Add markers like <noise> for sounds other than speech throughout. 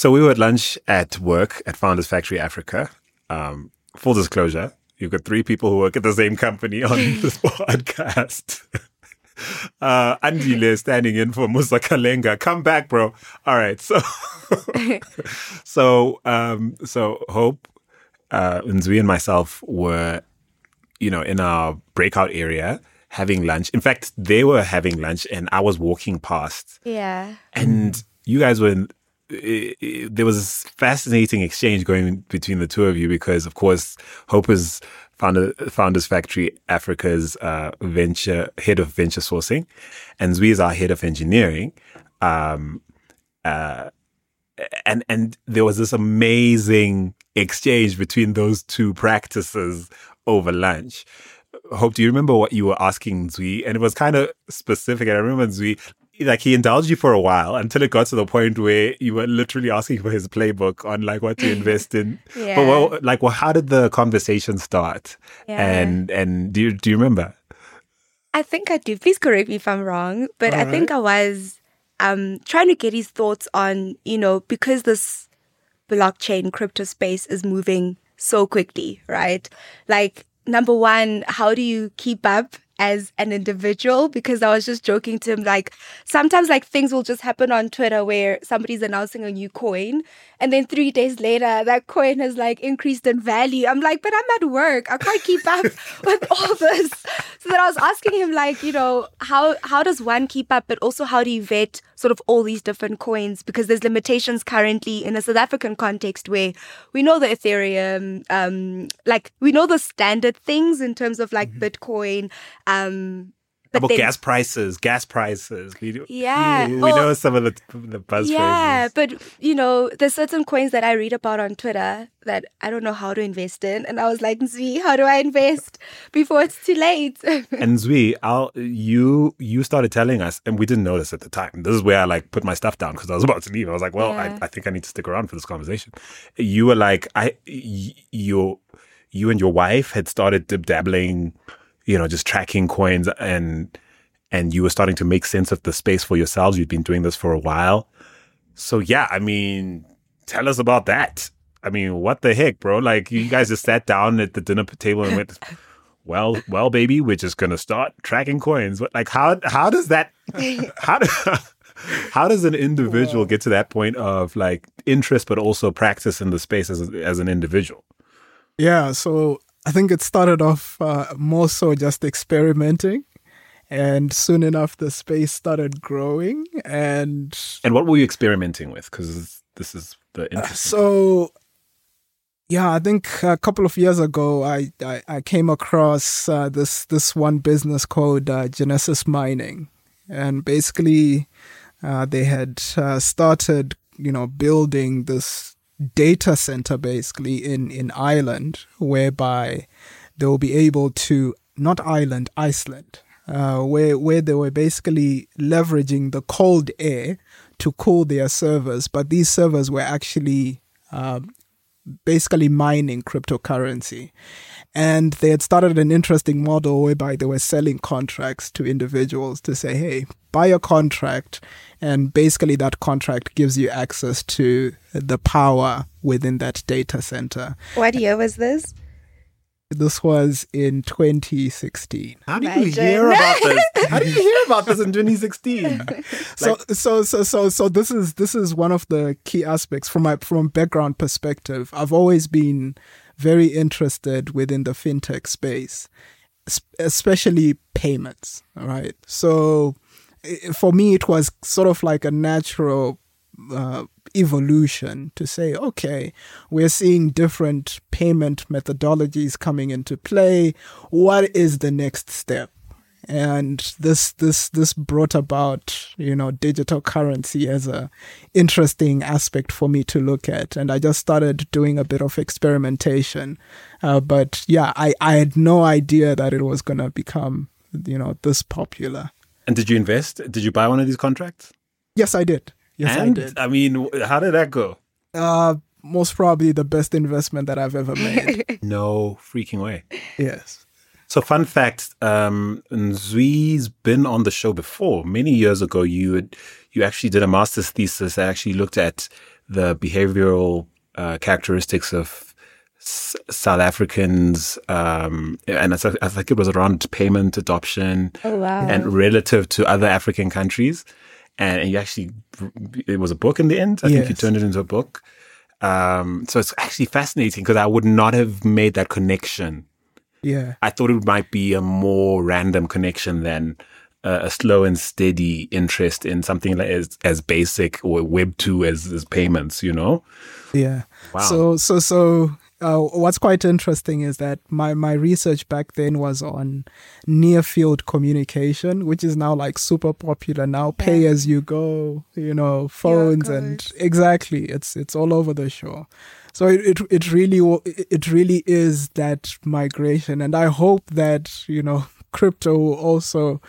So we were at lunch at work at Founders Factory Africa. Um, full disclosure, you've got three people who work at the same company on <laughs> this podcast. <laughs> Uh, Andile standing in for Musa Kalenga. Come back, bro. All right. So, <laughs> so, um, so Hope, uh, Nzwi and myself were, you know, in our breakout area having lunch. In fact, they were having lunch and I was walking past. Yeah. And you guys were in, there was this fascinating exchange going between the two of you because, of course, Hope is founder, Founders Factory Africa's uh, venture head of venture sourcing, and Zui is our head of engineering. Um, uh, and and there was this amazing exchange between those two practices over lunch. Hope, do you remember what you were asking Zui? And it was kind of specific. And I remember Zui, like he indulged you for a while until it got to the point where you were literally asking for his playbook on like what to <laughs> invest in. Yeah. But what, like, well, how did the conversation start? Yeah. And and do you, do you remember? I think I do. Please correct me if I'm wrong, but I think I was um, trying to get his thoughts on, you know, because this blockchain crypto space is moving so quickly, right? Like, number one, how do you keep up as an individual? Because I was just joking to him, like, sometimes like things will just happen on Twitter where somebody's announcing a new coin, and then three days later, that coin has like increased in value. I'm like, but I'm at work. I can't keep up <laughs> with all this. So then I was asking him, like, you know, how how does one keep up, but also how do you vet sort of all these different coins? Because there's limitations currently in a South African context where we know the Ethereum, um, like we know the standard things in terms of like Bitcoin, um, but About then- gas prices, gas prices. We, Yeah. we, we Or- know some of the the buzz yeah, phrases. but you know, there's certain coins that I read about on Twitter that I don't know how to invest in, and I was like, "Z, how do I invest before it's too late?" <laughs> And Zui, I'll, you you started telling us, and we didn't know this at the time. This is where I like put my stuff down because I was about to leave. I was like, well, Yeah. I, I think I need to stick around for this conversation. You were like, I y- you you and your wife had started dabbling, you know, just tracking coins and and you were starting to make sense of the space for yourselves. You'd been doing this for a while. So yeah, I mean, tell us about that. I mean, what the heck, bro? Like you guys just sat down at the dinner table and went, <laughs> well, well, baby, we're just gonna start tracking coins. What, like, how how does that <laughs> how do, <laughs> how does an individual get to that point of like interest, but also practice in the space as as an individual? Yeah, so I think it started off uh, more so just experimenting. And soon enough, the space started growing. And And what were you experimenting with? Because this is the interesting. so, yeah, I think a couple of years ago, I, I, I came across uh, this, this one business called uh, Genesis Mining. And basically, uh, they had uh, started, you know, building this data center basically in, in Ireland, whereby they will be able to, not Ireland, Iceland, uh, where, where they were basically leveraging the cold air to cool their servers, but these servers were actually um, basically mining cryptocurrency. And they had started an interesting model whereby they were selling contracts to individuals to say, hey, buy a contract. And basically, that contract gives you access to the power within that data center. what year was this? This was in 2016. How do you Imagine. hear about <laughs> this? How do you hear about this in 2016? <laughs> so so so so so this is this is one of the key aspects from my from background perspective i've always been very interested within the fintech space especially payments all right so i- for me it was sort of like a natural uh, evolution to say, okay, we're seeing different payment methodologies coming into play. What is the next step? And this this this brought about you know digital currency as a interesting aspect for me to look at, and I just started doing a bit of experimentation. Uh, but yeah, I I had no idea that it was gonna become you know this popular. And did you invest? Did you buy one of these contracts? Yes, I did. Yes, and I did. I mean, how did that go? Uh, most probably the best investment that I've ever made. <laughs> No freaking way. yes. So, fun fact: um, Nzui's been on the show before. Many years ago, you had, you actually did a master's thesis that actually looked at the behavioral uh, characteristics of S- South Africans, um, and I, I think it was around payment adoption, Oh, wow. and relative to other African countries. And you actually, it was a book in the end. I think you turned it into a book. Um, so it's actually fascinating because I would not have made that connection. Yeah. I thought it might be a more random connection than uh, a slow and steady interest in something like as, as basic or Web two as, as payments. You know? Yeah. Wow. So so so uh, what's quite interesting is that my my research back then was on near field communication, which is now like super popular now. Pay as you go, you know, phones and exactly. It's it's all over the show. So it, it it really it really is that migration, and I hope that you know <laughs> crypto will also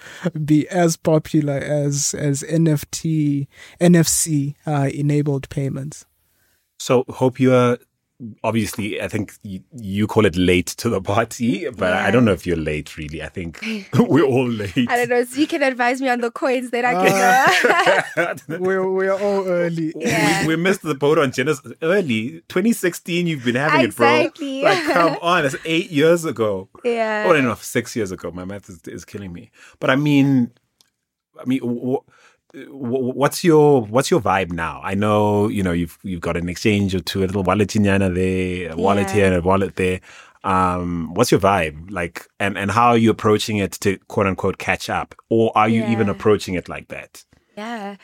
be as popular as as NFT NFC uh, enabled payments. So hope you are obviously. I think you, you call it late to the party, but I don't know if you're late. Really, I think <laughs> <laughs> we're all late. I don't know. So you can advise me on the coins that I can. Uh, <laughs> we're we're all early. Yeah. we, we missed the boat on Genesis early. 2016, you've been having Exactly. it, bro. Like, come on, It's eight years ago. yeah. Oh, no, no, six years ago. My math is, is killing me. But I mean, I mean, wh- wh- what's your what's your vibe now? I know you know you've you've got an exchange or two, a little wallet inyana there, a wallet Yeah. here, and a wallet there. Um, what's your vibe like, and and how are you approaching it to quote unquote catch up, or are you even approaching it like that? Yeah.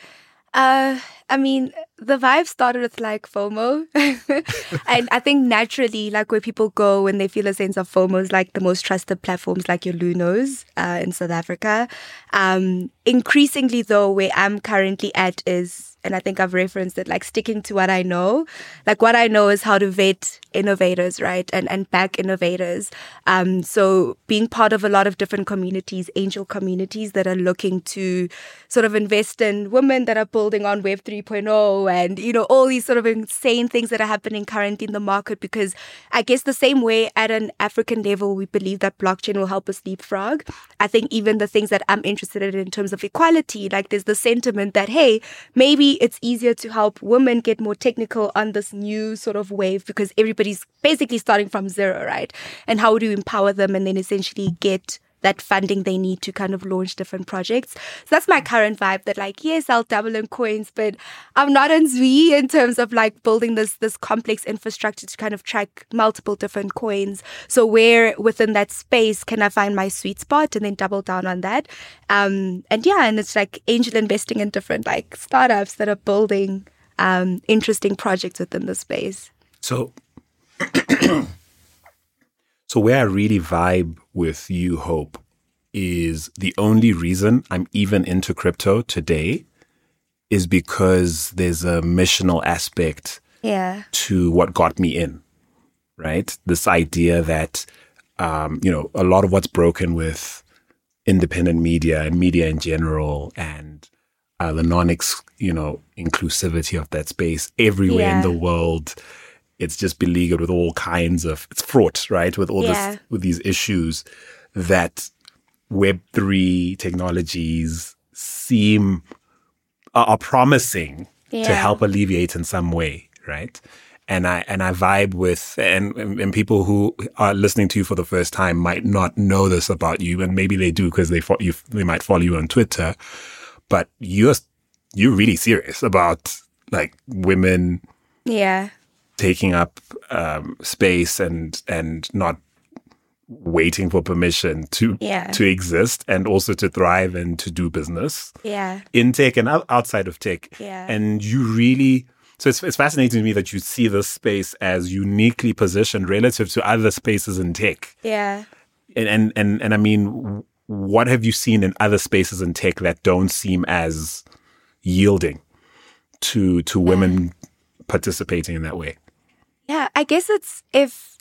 Uh, I mean, the vibe started with like FOMO. <laughs> and I think naturally, like where people go when they feel a sense of FOMO is like the most trusted platforms like your Lunos uh, in South Africa. Um, increasingly, though, where I'm currently at is, and I think I've referenced it, like sticking to what I know. Like what I know is how to vet innovators, right? And, and back innovators. Um, so being part of a lot of different communities, angel communities that are looking to sort of invest in women that are building on Web 3.0 and, you know, all these sort of insane things that are happening currently in the market. Because I guess the same way at an African level, we believe that blockchain will help us leapfrog. I think even the things that I'm interested in in terms of equality, like there's the sentiment that, hey, maybe it's easier to help women get more technical on this new sort of wave because everybody's basically starting from zero, right? And how do you empower them and then essentially get that funding they need to kind of launch different projects. So that's my current vibe that like, yes, I'll double in coins, but I'm not on Zui in terms of like building this this complex infrastructure to kind of track multiple different coins. So where within that space can I find my sweet spot and then double down on that? Um and yeah, and it's like angel investing in different like startups that are building um interesting projects within the space. So, so where I really vibe with you, Hope, is the only reason I'm even into crypto today is because there's a missional aspect Yeah. to what got me in, right? This idea that, um, you know, a lot of what's broken with independent media and media in general and uh, the non, you know, inclusivity of that space everywhere in the world. It's just beleaguered with all kinds of, it's fraught, right? With all Yeah. this, with these issues that Web3 technologies seem, are, promising to help alleviate in some way, right? And I and I vibe with and, and and people who are listening to you for the first time might not know this about you, and maybe they do because they fo- you they might follow you on Twitter, but you're you're really serious about like women Yeah. Taking up um, space and and not waiting for permission to Yeah. to exist and also to thrive and to do business Yeah. in tech and outside of tech. Yeah. And you really, so it's, it's fascinating to me that you see this space as uniquely positioned relative to other spaces in tech. Yeah. And, and, and, and I mean, what have you seen in other spaces in tech that don't seem as yielding to, to women participating in that way? Yeah, I guess it's if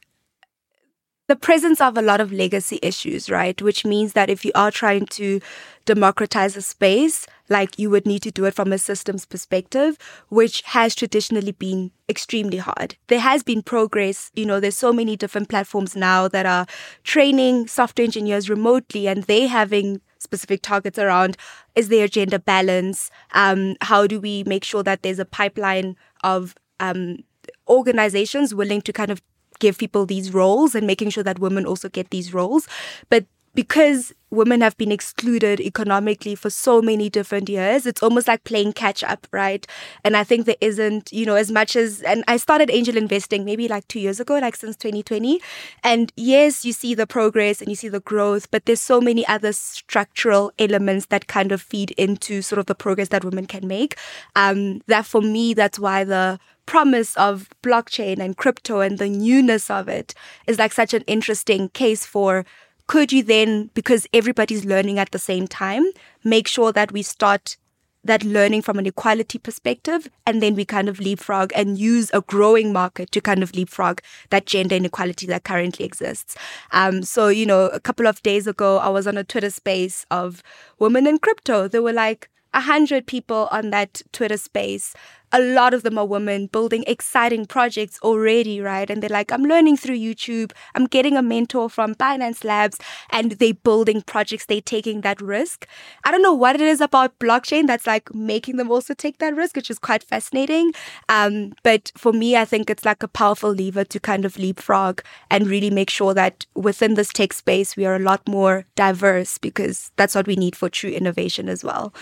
the presence of a lot of legacy issues, right? Which means that if you are trying to democratize a space, like you would need to do it from a systems perspective, which has traditionally been extremely hard. There has been progress. You know, there's so many different platforms now that are training software engineers remotely and they having specific targets around is there gender balance? Um, how do we make sure that there's a pipeline of um, organizations willing to kind of give people these roles and making sure that women also get these roles. But because women have been excluded economically for so many different years, it's almost like playing catch up, right? And I think there isn't, you know, as much as, and I started angel investing maybe like two years ago, like since 2020. And yes, you see the progress and you see the growth, but there's so many other structural elements that kind of feed into sort of the progress that women can make. Um, that for me, that's why the promise of blockchain and crypto and the newness of it is like such an interesting case for could you then, because everybody's learning at the same time, make sure that we start that learning from an equality perspective and then we kind of leapfrog and use a growing market to kind of leapfrog that gender inequality that currently exists. Um, so, you know, a couple of days ago, I was on a Twitter space of women in crypto. There were like a hundred people on that Twitter space a lot of them are women building exciting projects already, right? And they're like, I'm learning through YouTube. I'm getting a mentor from Binance Labs and they're building projects. They're taking that risk. I don't know what it is about blockchain that's like making them also take that risk, which is quite fascinating. Um, but for me, I think it's like a powerful lever to kind of leapfrog and really make sure that within this tech space, we are a lot more diverse because that's what we need for true innovation as well.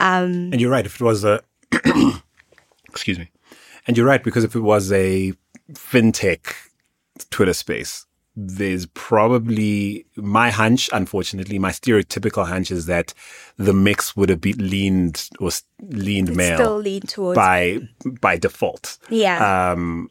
Um, and you're right. If it was a Excuse me. And you're right, because if it was a fintech Twitter space, there's probably my hunch, unfortunately, my stereotypical hunch is that the mix would have been leaned or leaned it's male still lean towards by by default. Yeah. Um,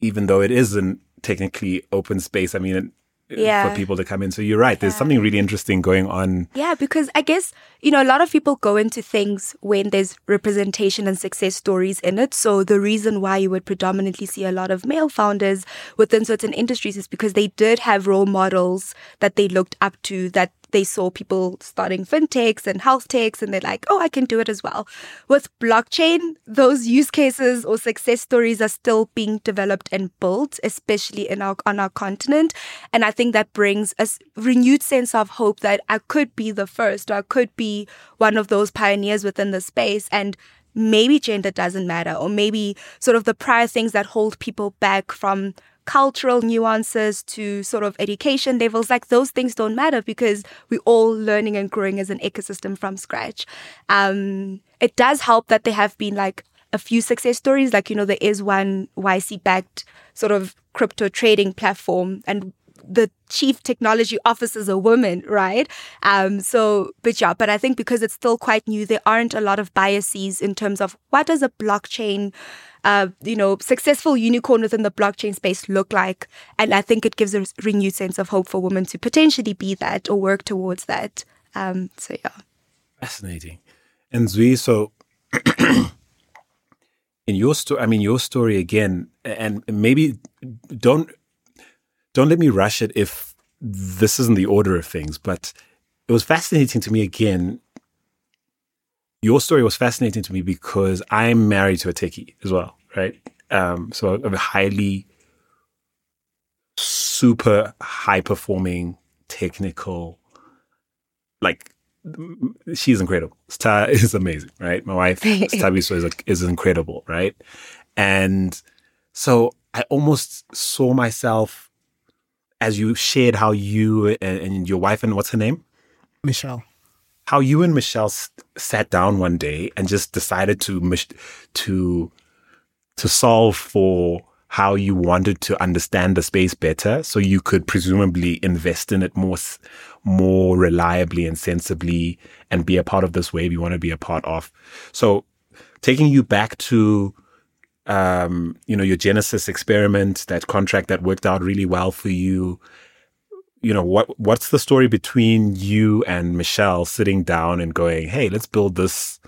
even though it isn't technically open space, I mean, yeah. for people to come in. So you're right. There's something really interesting going on. Yeah, because I guess, you know, a lot of people go into things when there's representation and success stories in it. So the reason why you would predominantly see a lot of male founders within certain industries is because they did have role models that they looked up to that they saw people starting fintechs and health techs and they're like, oh, I can do it as well. With blockchain, those use cases or success stories are still being developed and built, especially in our on our continent. And I think that brings a renewed sense of hope that I could be the first or I could be one of those pioneers within the space. And maybe gender doesn't matter, or maybe sort of the prior things that hold people back from cultural nuances to sort of education levels, like those things don't matter because we're all learning and growing as an ecosystem from scratch. Um, it does help that there have been like a few success stories. Like, you know, there is one YC backed sort of crypto trading platform and the chief technology officer is a woman, right? Um, so, but yeah, but I think because it's still quite new, there aren't a lot of biases in terms of what does a blockchain uh, you know, successful unicorn within the blockchain space look like? And I think it gives a renewed sense of hope for women to potentially be that or work towards that. Um, so yeah. Fascinating. And Zui, so <clears throat> in your story, I mean, your story again, and maybe don't don't let me rush it if this isn't the order of things, but it was fascinating to me again your story was fascinating to me because I'm married to a techie as well, right? Um, so a highly, super high performing, technical, like she's incredible. Star <laughs> is amazing, right? My wife, <laughs> Stabiso, is, is incredible, right? And so I almost saw myself as you shared how you and, and your wife and what's her name? Michelle how you and Michelle s- sat down one day and just decided to to to solve for how you wanted to understand the space better so you could presumably invest in it more more reliably and sensibly and be a part of this wave you want to be a part of so taking you back to um, you know your genesis experiment that contract that worked out really well for you you know what what's the story between you and Michelle sitting down and going, "Hey, let's build this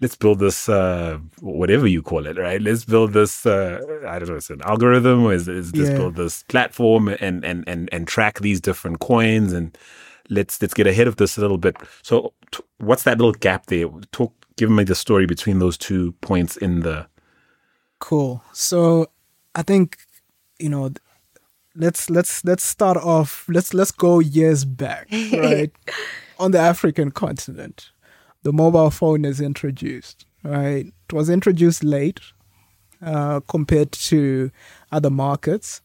let's build this uh, whatever you call it, right? Let's build this uh, I don't know, it's an algorithm or is, is let's yeah. build this platform and and and and track these different coins and let's let's get ahead of this a little bit." So t- what's that little gap there? Talk give me the story between those two points in the Cool. So I think you know let's let's let's start off let's let's go years back <laughs> right on the african continent the mobile phone is introduced right it was introduced late uh, compared to other markets.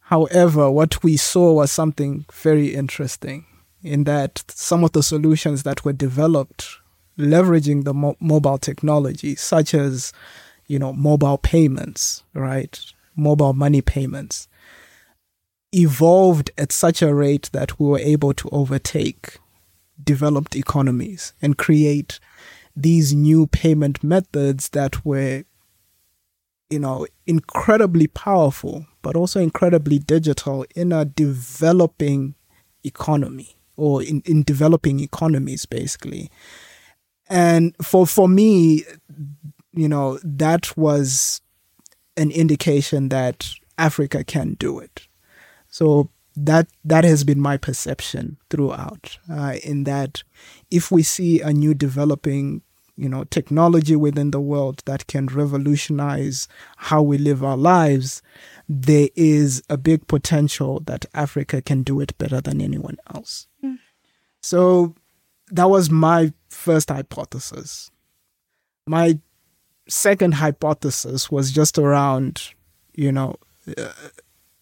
However, what we saw was something very interesting in that some of the solutions that were developed leveraging the mo- mobile technology, such as, you know, mobile payments, right? Mobile money payments, evolved at such a rate that we were able to overtake developed economies and create these new payment methods that were you know incredibly powerful but also incredibly digital in a developing economy or in, in developing economies basically and for for me you know that was an indication that africa can do it. So that that has been my perception throughout uh, in that if we see a new developing you know technology within the world that can revolutionize how we live our lives there is a big potential that africa can do it better than anyone else. Mm. so that was my first hypothesis. My second hypothesis was just around you know uh,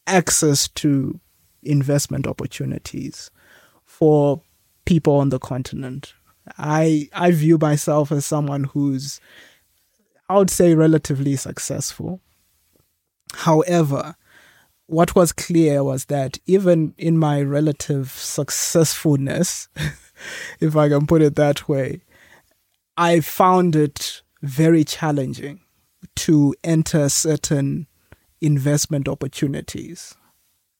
access to investment opportunities for people on the continent. I I view myself as someone who's I would say relatively successful. However, what was clear was that even in my relative successfulness, <laughs> if I can put it that way, I found it very challenging to enter certain investment opportunities.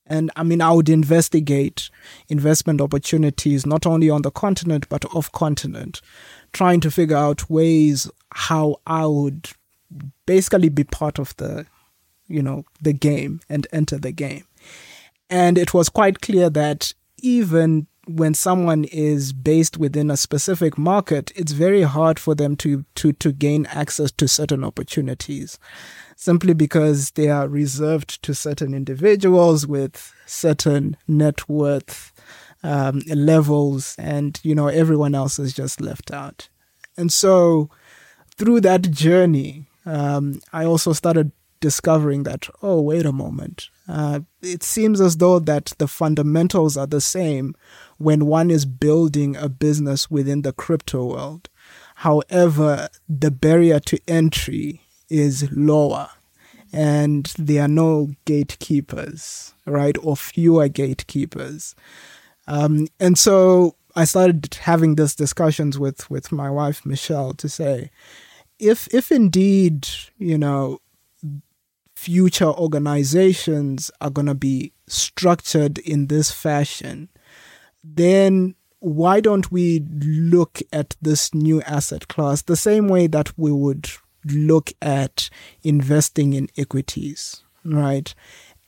And I mean, I would investigate investment opportunities not only on the continent, but off continent, trying to figure out ways how I would basically be part of the, you know, the game and enter the game. And it was quite clear that even when someone is based within a specific market, it's very hard for them to, to, to gain access to certain opportunities simply because they are reserved to certain individuals with certain net worth um, levels, and you know everyone else is just left out. And so, through that journey, um, I also started discovering that oh wait a moment uh, it seems as though that the fundamentals are the same when one is building a business within the crypto world however the barrier to entry is lower and there are no gatekeepers, right? Or fewer gatekeepers. Um, and so I started having these discussions with, with my wife, Michelle, to say, if, if indeed, you know, future organizations are going to be structured in this fashion, then why don't we look at this new asset class the same way that we would look at investing in equities, right?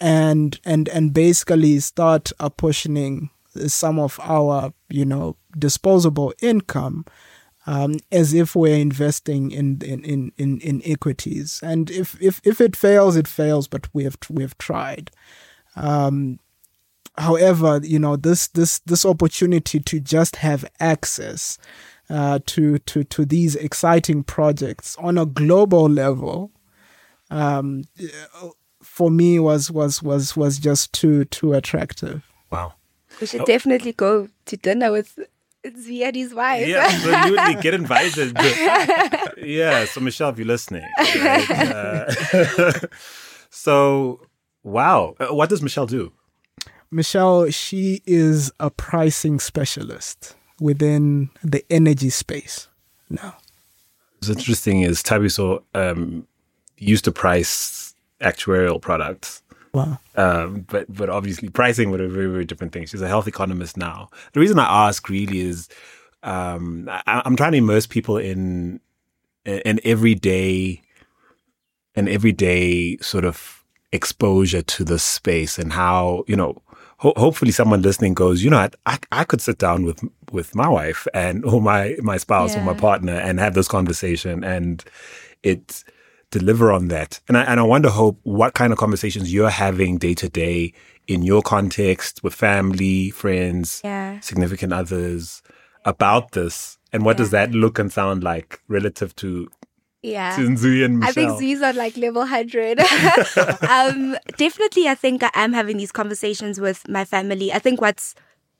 And and and basically start apportioning some of our, you know, disposable income um, as if we're investing in, in, in, in, equities. And if, if, if it fails, it fails, but we have, we have tried. Um, however, you know, this, this, this opportunity to just have access uh, to to to these exciting projects on a global level um, for me was was was was just too too attractive wow we should oh. definitely go to dinner with Ziyadi's wife. Yeah, absolutely. Get invited. <laughs> yeah, so Michelle, if you're listening. Right? Uh, <laughs> so, wow. Uh, what does Michelle do? Michelle, she is a pricing specialist within the energy space now. What's interesting is Thabiso um, used to price actuarial products. Wow. Um, but but obviously pricing were a very very different thing. She's a health economist now. The reason I ask really is um, I, am trying to immerse people in an everyday an everyday sort of exposure to the space and how you know ho- hopefully someone listening goes, you know, I, I could sit down with with my wife and or my my spouse yeah. or my partner and have this conversation and it deliver on that. And I and I wonder, hope, what kind of conversations you're having day to day in your context with family, friends, yeah. significant others about this, and what yeah. does that look and sound like relative to Yeah. to Nzui and I think Z's on like level 100. <laughs> <laughs> um, definitely, I think I am having these conversations with my family. I think what's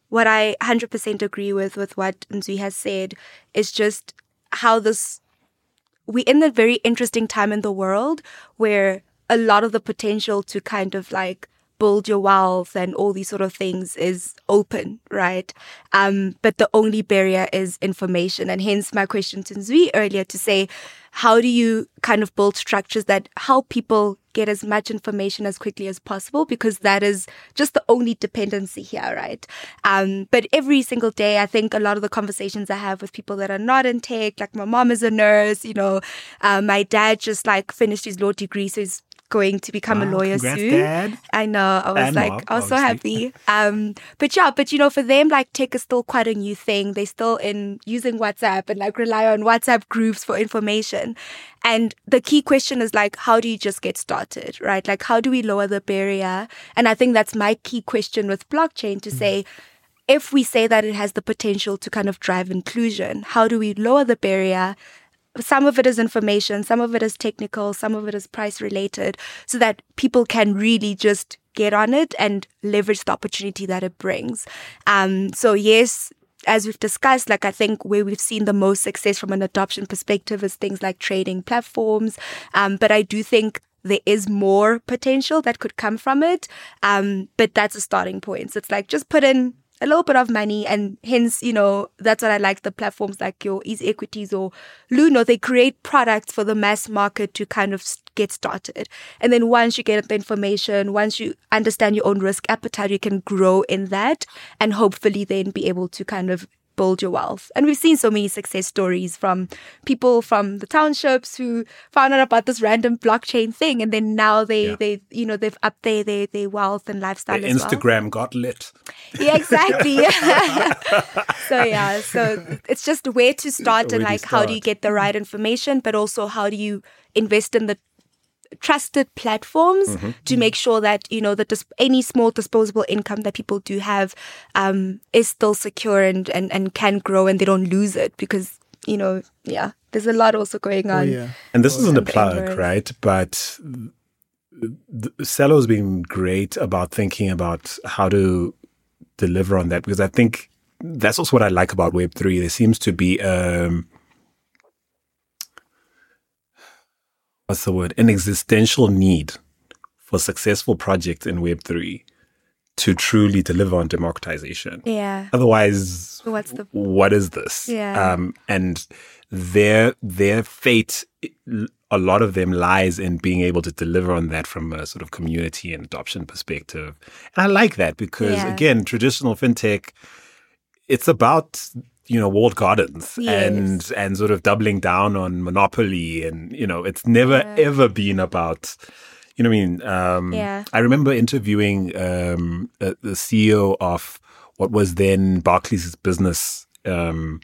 what I 100% agree with, with what Nzui has said, is just how this, we're in a very interesting time in the world where a lot of the potential to kind of like build your wealth and all these sort of things is open, right? Um, but the only barrier is information. And hence my question to Nzui earlier to say, how do you kind of build structures that help people get as much information as quickly as possible? Because that is just the only dependency here, right? Um, but every single day, I think a lot of the conversations I have with people that are not in tech, like my mom is a nurse, you know, uh, my dad just like finished his law degree, so he's going to become a lawyer soon. Dad. I know. I was And like, mom, I was so happy. Um, but yeah, but you know, for them, like tech is still quite a new thing. They're still in using WhatsApp and like rely on WhatsApp groups for information. And the key question is like, how do you just get started, right? Like, how do we lower the barrier? And I think that's my key question with blockchain to say, if we say that it has the potential to kind of drive inclusion, how do we lower the barrier? Some of it is information, some of it is technical, some of it is price related, so that people can really just get on it and leverage the opportunity that it brings. Um, so yes, as we've discussed, like I think where we've seen the most success from an adoption perspective is things like trading platforms. Um, but I do think there is more potential that could come from it. Um, but that's a starting point. So it's like just put in a little bit of money and hence, you know, that's what I like the platforms like your Easy Equities or Luno. They create products for the mass market to kind of get started. And then once you get the information, once you understand your own risk appetite, you can grow in that and hopefully then be able to kind of build your wealth. And we've seen so many success stories from people from the townships who found out about this random blockchain thing and then now they Yeah. they you know they've upped their their, their wealth and lifestyle The as well. Instagram got lit. Yeah, exactly. <laughs> <laughs> so yeah, so it's just where to start Where and like how do you get the right information, but also how do you invest in the trusted platforms Mm-hmm. to make sure that you know that dis- any small disposable income that people do have um, is still secure and, and and can grow and they don't lose it because you know yeah there's a lot also going on Oh, yeah. And this isn't a plug, ignorance. right? But th- Celo's been great about thinking about how to deliver on that because I think that's also what I like about Web3. There seems to be um, what's the word? An existential need for successful projects in Web3 to truly deliver on democratization. yeah Otherwise, what's the what is this? Yeah. Um, and their their fate, a lot of them lies in being able to deliver on that from a sort of community and adoption perspective. And I like that because Yeah. again, traditional fintech, it's about you know walled gardens Yes. and and sort of doubling down on monopoly and you know it's never Yeah. ever been about you know what I mean um Yeah. I remember interviewing um uh, the CEO of what was then Barclays business um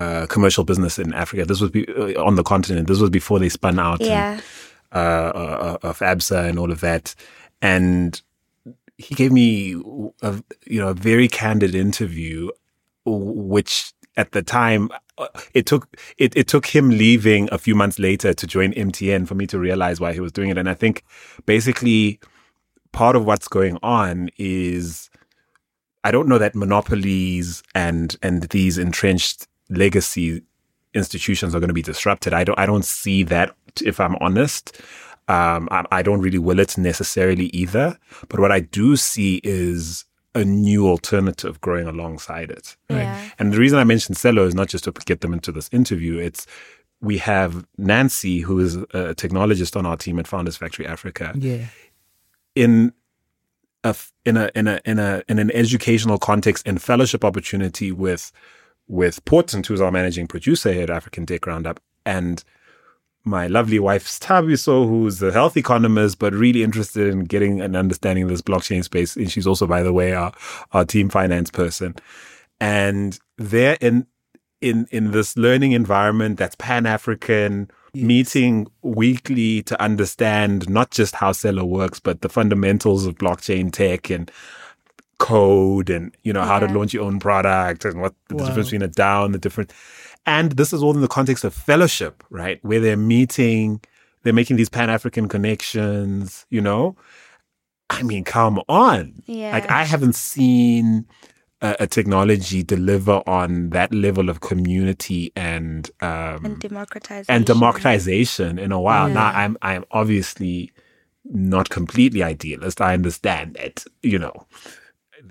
uh, commercial business in Africa. This was be, uh, on the continent. This was before they spun out and, yeah uh, uh, of ABSA and all of that. And he gave me a you know a very candid interview, which at the time uh, it took it, it took him leaving a few months later to join MTN for me to realize why he was doing it. And I think basically part of what's going on is I don't know that monopolies and and these entrenched legacy institutions are going to be disrupted. I don't I don't see that if I'm honest. Um, I, I don't really will it necessarily either. But what I do see is a new alternative growing alongside it. Yeah. And the reason I mentioned Celo is not just to get them into this interview. It's we have Nancy, who is a technologist on our team at Founders Factory Africa Yeah. in a in a in a in a in an educational context and fellowship opportunity with with Portent, who's our managing producer here at African Tech Roundup, and my lovely wife Stabiso, who's a health economist but really interested in getting and understanding this blockchain space. And she's also, by the way, our our team finance person. And they're in in in this learning environment that's pan African, meeting weekly to understand not just how Celo works, but the fundamentals of blockchain tech and code and you know how to launch your own product and what the Wow. difference between a DAO and the different. And this is all in the context of fellowship, right? Where they're meeting, they're making these Pan African connections. You know, I mean, come on. Yeah. Like I haven't seen a, a technology deliver on that level of community and um, and democratization. and democratization in a while. Now I'm I'm obviously not completely idealist. I understand that, you know,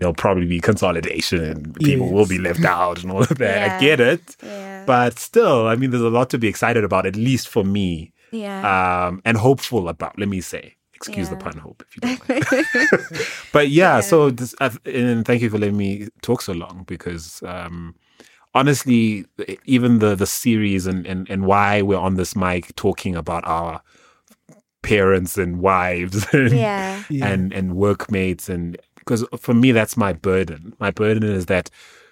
there'll probably be consolidation and people will be left out and all of that. I get it. Yeah. But still, I mean there's a lot to be excited about, at least for me. yeah. Um and hopeful about, let me say. Excuse the pun, hope, if you don't mind. <laughs> <laughs> but yeah, so this, and thank you for letting me talk so long because um, honestly, even the the series and, and and why we're on this mic talking about our parents and wives <laughs> and yeah. Yeah. and and workmates and because for me that's my burden. My burden is that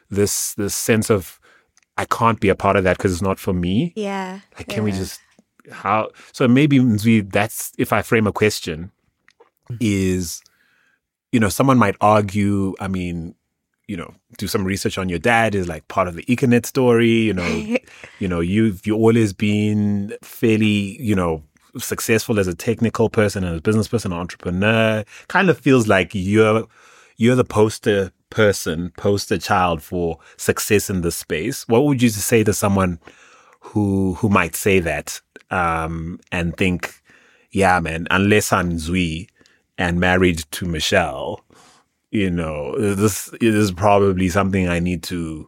this this sense of I can't be a part of that because it's not for me. Yeah. Like, can we just how? So maybe that's if I frame a question, is you know someone might argue. I mean, you know, do some research on your dad is like part of the Econet story. You know, <laughs> you know, you've you always been fairly you know successful as a technical person and a business person, entrepreneur. Kind of feels like you're you're the poster person, poster child for success in this space. What would you say to someone who who might say that um, and think, yeah, man, unless I'm Zui and married to Michelle, you know, this is probably something I need to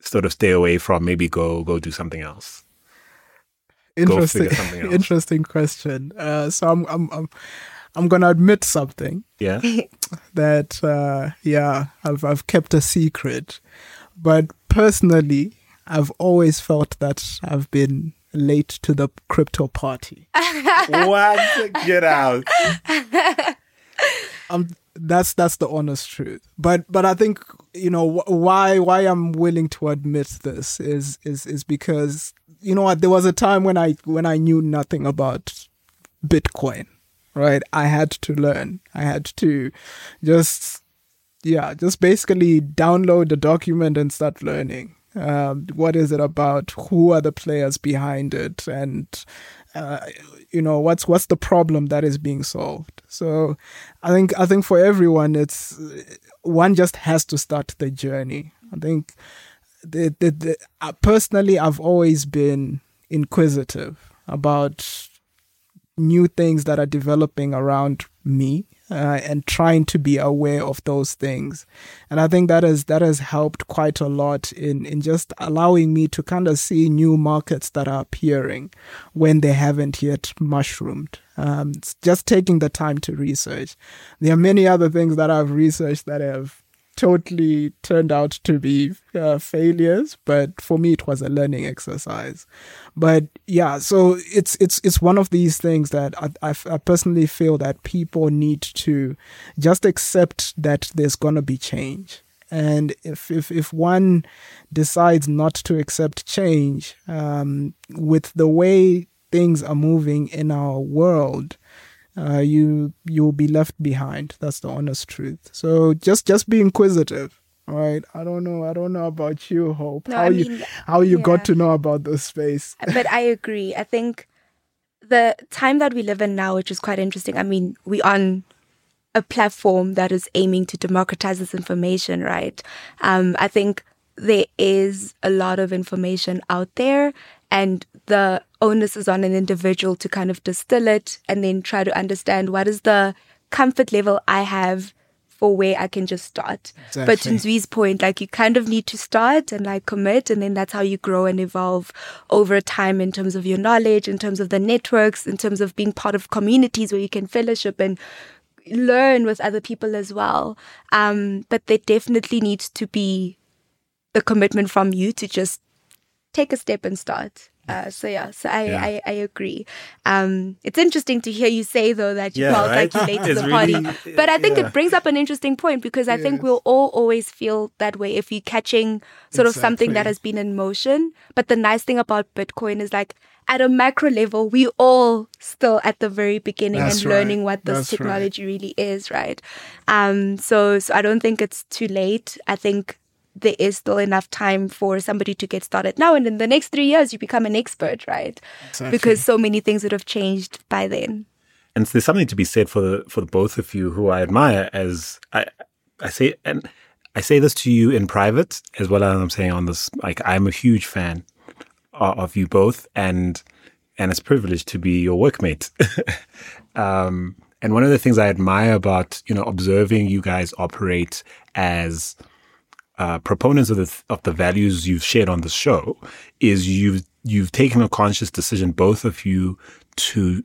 sort of stay away from. Maybe go go do something else. Interesting figure something <laughs> else. interesting question uh, so I'm, I'm i'm i'm gonna admit something Yeah. <laughs> that uh, yeah I've, I've kept a secret but personally i've always felt that i've been late to the crypto party <laughs> what? Get out. um, that's that's the honest truth. But but I think you know wh- why why I'm willing to admit this is is is because you know what there was a time when I when I knew nothing about Bitcoin, right? I had to learn. I had to just yeah, just basically download the document and start learning. Um, what is it about? Who are the players behind it? And uh, you know what's what's the problem that is being solved? So I think I think for everyone, it's one just has to start the journey. I think the, the, the, uh, personally, I've always been inquisitive about new things that are developing around me uh, and trying to be aware of those things. And i think that has that has helped quite a lot in in just allowing me to kind of see new markets that are appearing when they haven't yet mushroomed. Um, just taking the time to research. There are many other things that i've researched that have totally turned out to be uh, failures but for me it was a learning exercise. But yeah so it's it's it's one of these things that I, I, I personally feel that people need to just accept that there's gonna be change. And if if, if one decides not to accept change um, with the way things are moving in our world uh, you you'll be left behind. That's the honest truth. So just just be inquisitive. Right. I don't know. I don't know about you, Hope. No, how I you mean, how you yeah. got to know about this space. <laughs> but I agree. I think the time that we live in now, which is quite interesting. I mean, we on a platform that is aiming to democratize this information, right? Um, I think there is a lot of information out there, and the onus is on an individual to kind of distill it and then try to understand what is the comfort level I have for where I can just start. But to Exactly. Nzwi's point, like you kind of need to start and like commit, and then that's how you grow and evolve over time in terms of your knowledge, in terms of the networks, in terms of being part of communities where you can fellowship and learn with other people as well. Um, but there definitely needs to be the commitment from you to just take a step and start. Uh, so yeah, so I, Yeah. I, I agree. Um, it's interesting to hear you say though that you Yeah, felt like you right? late to the party, really- <laughs> but I think yeah. it brings up an interesting point because I think we'll all always feel that way if you're catching sort of something that has been in motion. But the nice thing about Bitcoin is like at a macro level, we all still at the very beginning That's and right. learning what this That's right. technology really is, right? Um, so, so I don't think it's too late. I think there is still enough time for somebody to get started now, and in the next three years, you become an expert, right? Exactly. Because so many things would have changed by then. and so there's something to be said for the for the both of you who I admire as I I say and I say this to you in private as well as I'm saying on this like I'm a huge fan of, of you both and and it's a privilege to be your workmate. <laughs> um and one of the things I admire about, you know, observing you guys operate as uh, proponents of the of the values you've shared on the show is you've you've taken a conscious decision, both of you, to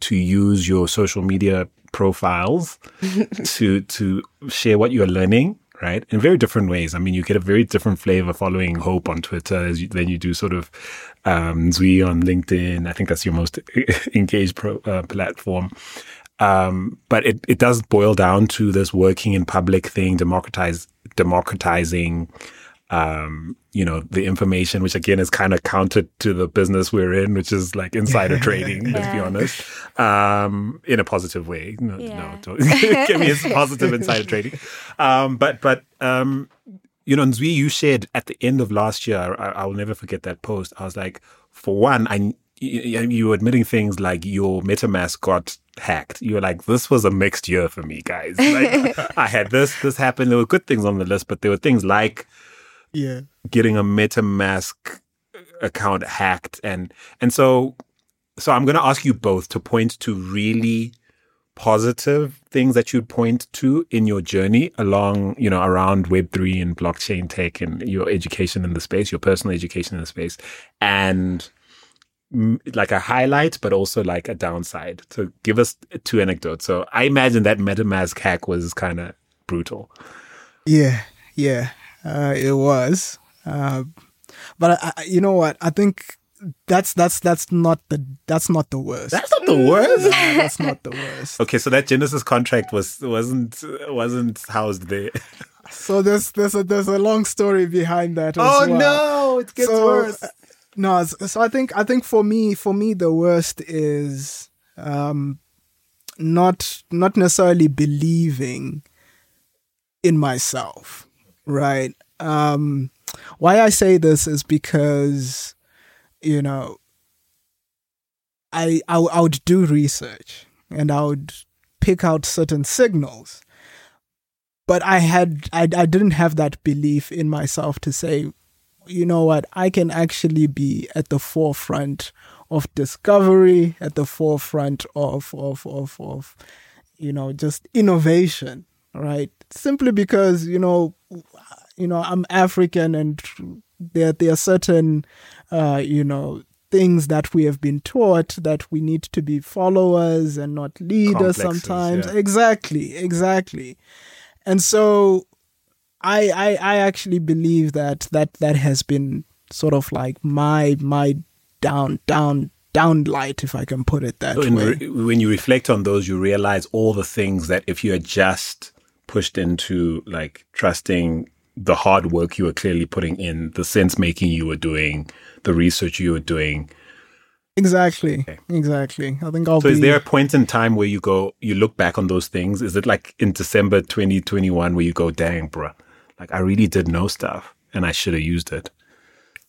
to use your social media profiles <laughs> to to share what you're learning, right? In very different ways. I mean, you get a very different flavor following Hope on Twitter as you, than you do sort of um, Zui on LinkedIn. I think that's your most <laughs> engaged pro, uh, platform. Um, but it, it does boil down to this working in public thing, democratize, democratizing, um, you know, the information, which again is kind of counter to the business we're in, which is like insider <laughs> trading, let's be honest, um, in a positive way. No, Yeah. no don't <laughs> give me a <laughs> positive insider trading. Um, but, but, um, you know, Nzui, you shared at the end of last year, I, I will never forget that post. I was like, for one, I, you, admitting things like your MetaMask got hacked. You were like, this was a mixed year for me, guys. Like, <laughs> I had this, this happened. There were good things on the list, but there were things like Yeah. getting a MetaMask account hacked, and and so so I'm going to ask you both to point to really positive things that you'd point to in your journey along, you know, around Web3 and blockchain tech and your education in the space, your personal education in the space, and like a highlight, but also like a downside. So give us two anecdotes. So I imagine that MetaMask hack was kind of brutal. Yeah, yeah, uh, it was. Uh, but I, I, you know what? I think that's that's that's not the that's not the worst. That's not the worst. No, that's not the worst. <laughs> Okay, so that Genesis contract was wasn't wasn't housed there. So there's there's a there's a long story behind that. Oh well. no, it gets So, worse. No, so I think I think for me for me the worst is um not not necessarily believing in myself, right? Um why I say this is because you know I I, I would do research and I would pick out certain signals but I had I, I didn't have that belief in myself to say you know what? I can actually be at the forefront of discovery at the forefront of of of, of you know just innovation right? Simply because you know you know I'm African and there there are certain uh you know things that we have been taught that we need to be followers and not leaders Complexes, sometimes. yeah. exactly exactly. And so I, I I actually believe that that that has been sort of like my my down down down light if I can put it that way. re- when you reflect on those, you realize all the things that if you had just pushed into like trusting the hard work you were clearly putting in, the sense making you were doing, the research you were doing. exactly, exactly. I think I'll So be. is there a point in time where you go, you look back on those things? Is it like in December 2021 where you go, dang, bruh, like I really did know stuff and I should have used it?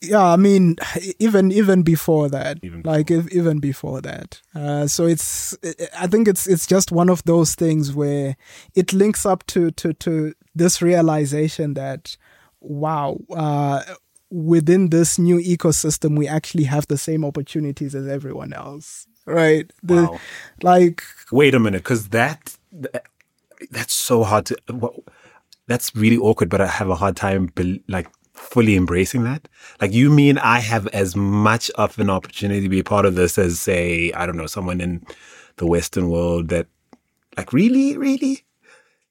yeah i mean even even before that Even like if, even before that uh, so it's i think it's it's just one of those things where it links up to to to this realization that wow uh within this new ecosystem we actually have the same opportunities as everyone else right the, Wow. like Wait a minute, because that, that that's so hard to. Well, that's really awkward, but I have a hard time bel like fully embracing that. Like you mean I have as much of an opportunity to be a part of this as say I don't know someone in the Western world that like really really.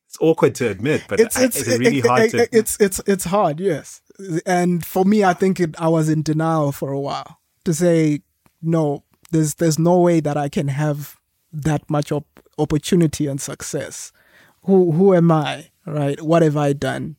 It's awkward to admit, but it's it's it's really it- hard it- to. it's it's it's hard yes and for me i think it, i was in denial for a while to say no there's there's no way that i can have that much op- opportunity and success who who am i right what have i done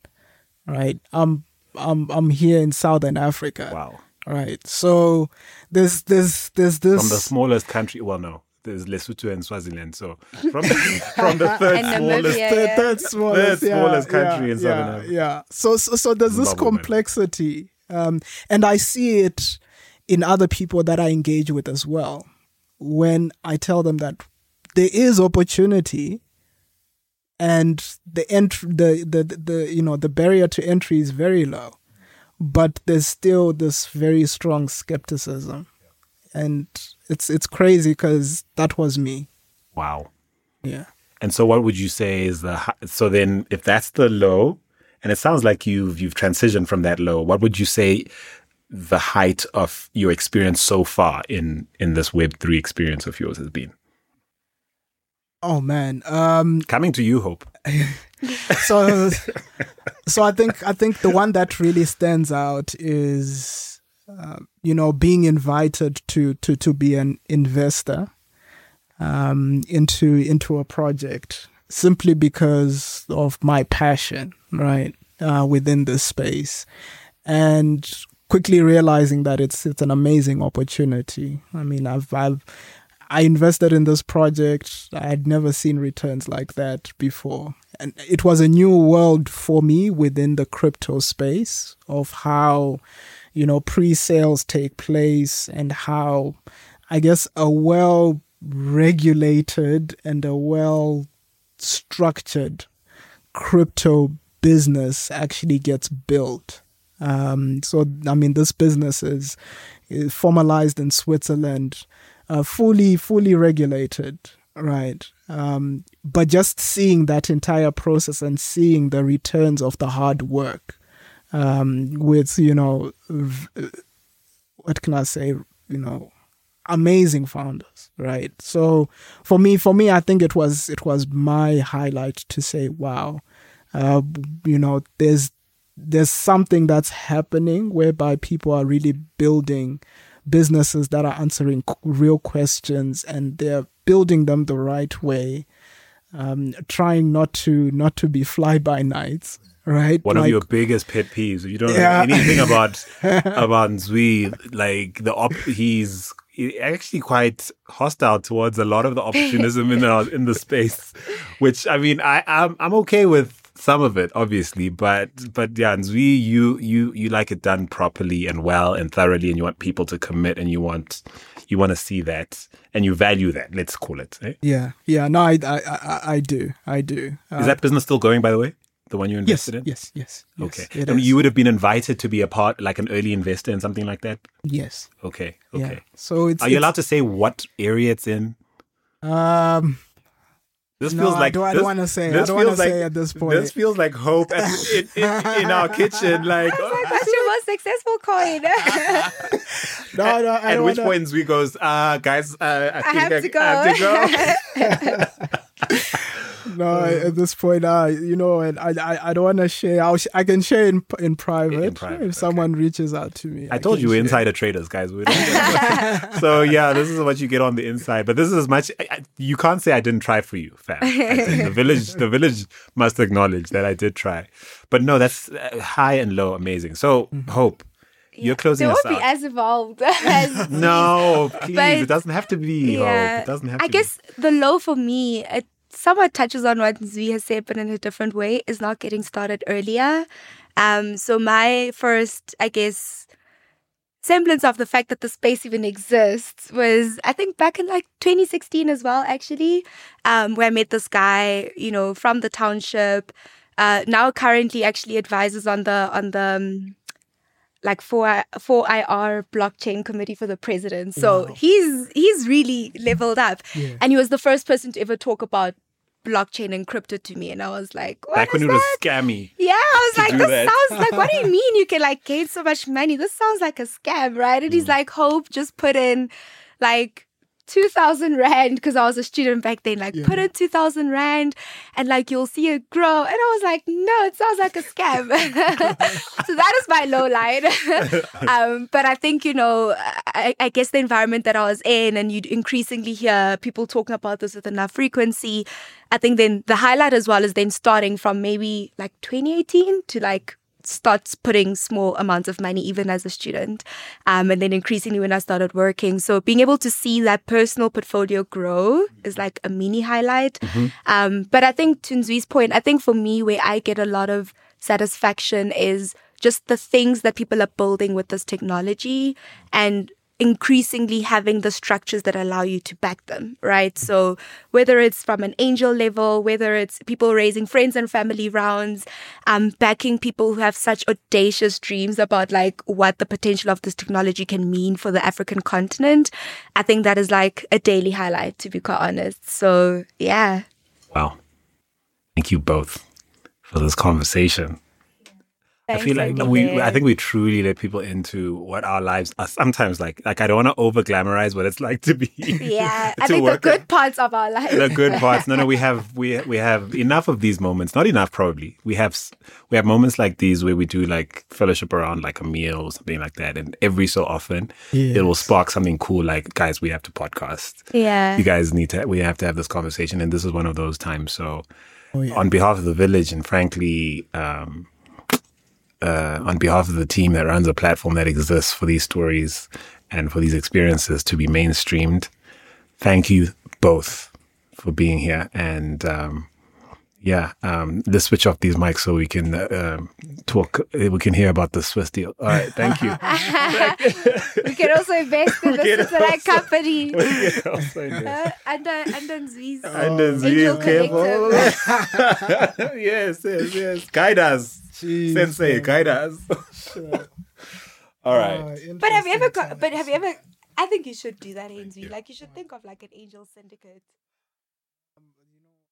right i'm i'm i'm here in southern africa wow. right? So there's there's there's this from the smallest country. Well, no, there's Lesotho and Swaziland. So from from the <laughs> third smallest, Namibia. third, Yeah. third smallest, Third yeah, smallest country yeah, in Southern yeah, Africa. Yeah. So, so so there's this Zimbabwe, complexity, um, and I see it in other people that I engage with as well. When I tell them that there is opportunity, and the ent- the, the the the you know the barrier to entry is very low, but there's still this very strong skepticism, and it's it's crazy because that was me. wow. Yeah. And so, what would you say is the hi- so then if that's the low, and it sounds like you've you've transitioned from that low. What would you say the height of your experience so far in in this Web three experience of yours has been? Oh man. Um Coming to you, Hope. <laughs> so so I think I think the one that really stands out is uh, you know being invited to to to be an investor um, into into a project simply because of my passion right uh, within this space and quickly realizing that it's it's an amazing opportunity. I mean I've I've I invested in this project. I had never seen returns like that before. And it was a new world for me within the crypto space of how, you know, pre sales take place and how, I guess, a well regulated and a well structured crypto business actually gets built. Um, so, I mean, this business is, is formalized in Switzerland uh, fully fully regulated right? Um, but just seeing that entire process and seeing the returns of the hard work um, with you know what can i say you know amazing founders right? So for me for me i think it was it was my highlight to say wow uh, you know there's there's something that's happening whereby people are really building businesses that are answering real questions and they're building them the right way um, trying not to not to be fly by nights right One of your biggest pet peeves. If You don't Yeah. know anything <laughs> about about Zui. Like the op, he's actually quite hostile towards a lot of the opportunism in the in the space. Which I mean, I I'm I'm okay with some of it, obviously, but but yeah, Zui, you you you like it done properly and well and thoroughly, and you want people to commit, and you want you want to see that, and you value that. Let's call it. eh? yeah yeah no i i i, I do i do uh, Is that business still going, by the way? The one you yes invested in? yes yes yes, Okay. it I mean, is. you would have been invited to be a part, like an early investor in something like that. yes Okay. yeah Okay. so it's Are you it's- allowed to say what area it's in? um This No, feels I like don't- I don't wanna say. I this don't wanna feels like- say at this point. This feels like hope at, in, in, in our kitchen. <laughs> Like, What's your most successful coin? <laughs> no no I at don't which wanna- point we goes, uh, guys, uh, I, I think have I. I have to go. <laughs> No, at this point, uh, you know, and I, I, I don't want to share. I'll sh- I can share in in private, private, if okay. someone reaches out to me. I told you we're share. insider traders, guys. We <laughs> so yeah, this is what you get on the inside. But this is as much. I, I- you can't say I didn't try for you, fam. The village, the village must acknowledge that I did try. But no, that's uh, high and low, amazing. So hope you're closing they us won't be as evolved <laughs> as no, please. But- it doesn't have to be. Hope. It doesn't have I to. guess the low for me, it somewhat touches on what Zvi has said, but in a different way, is not getting started earlier. Um, so my first, I guess, semblance of the fact that the space even exists was, I think, back in like 2016 as well, actually, um, where I met this guy, you know, from the township. Uh, now currently actually advises on the on the um, like for 4IR blockchain committee for the president. So he's he's really leveled up, Yeah. and he was the first person to ever talk about blockchain and crypto to me, and I was like, what Back when is it was scammy. Yeah, I was like, this that. sounds like, what do you <laughs> mean you can like gain so much money? This sounds like a scam, right? And he's Mm. like, Hope, just put in like 2000 Rand because I was a student back then. Like, put in 2000 Rand and like you'll see it grow. And I was like, no, it sounds like a scam. <laughs> so that is my low line. <laughs> um, but I think, you know, I, I guess the environment that I was in and you'd increasingly hear people talking about this with enough frequency. I think then the highlight as well is then starting from maybe like 2018 to like start putting small amounts of money even as a student um, and then increasingly when i started working so being able to see that personal portfolio grow is like a mini highlight mm-hmm. um, but i think to Nzwi's point i think for me where i get a lot of satisfaction is just the things that people are building with this technology and increasingly having the structures that allow you to back them, right? So whether it's from an angel level, whether it's people raising friends and family rounds, um, backing people who have such audacious dreams about like what the potential of this technology can mean for the African continent, I think that is like a daily highlight, to be quite honest. So yeah. Wow. Thank you both for this conversation. I feel like we, I think we truly let people into what our lives are sometimes like. Like I don't want to over glamorize what it's like to be. <laughs> Yeah, <laughs> to I think the good parts of our life. The good <laughs> parts. No, no, we have we we have enough of these moments. Not enough, probably. We have we have moments like these where we do like fellowship around like a meal or something like that, and every so often yes. it will spark something cool. Like guys, we have to podcast. Yeah, you guys need to. We have to have this conversation, and this is one of those times. So. Oh, yeah. On behalf of the village, and frankly, um, uh, on behalf of the team that runs a platform that exists for these stories and for these experiences to be mainstreamed. Thank you both for being here. And um, yeah, um, let's switch off these mics so we can uh, talk. We can hear about the Swiss deal. All right, thank you. <laughs> we can also invest <laughs> in the Switzerland company. <laughs> Uh, under under Nzwi's under Nzwi's careful. yes, yes, yes. Guide us. Jeez, Sensei, man. guide us. All right. Uh, but have you ever got, but have you ever I think you should do that, Ainsley. Like you should think of like an angel syndicate.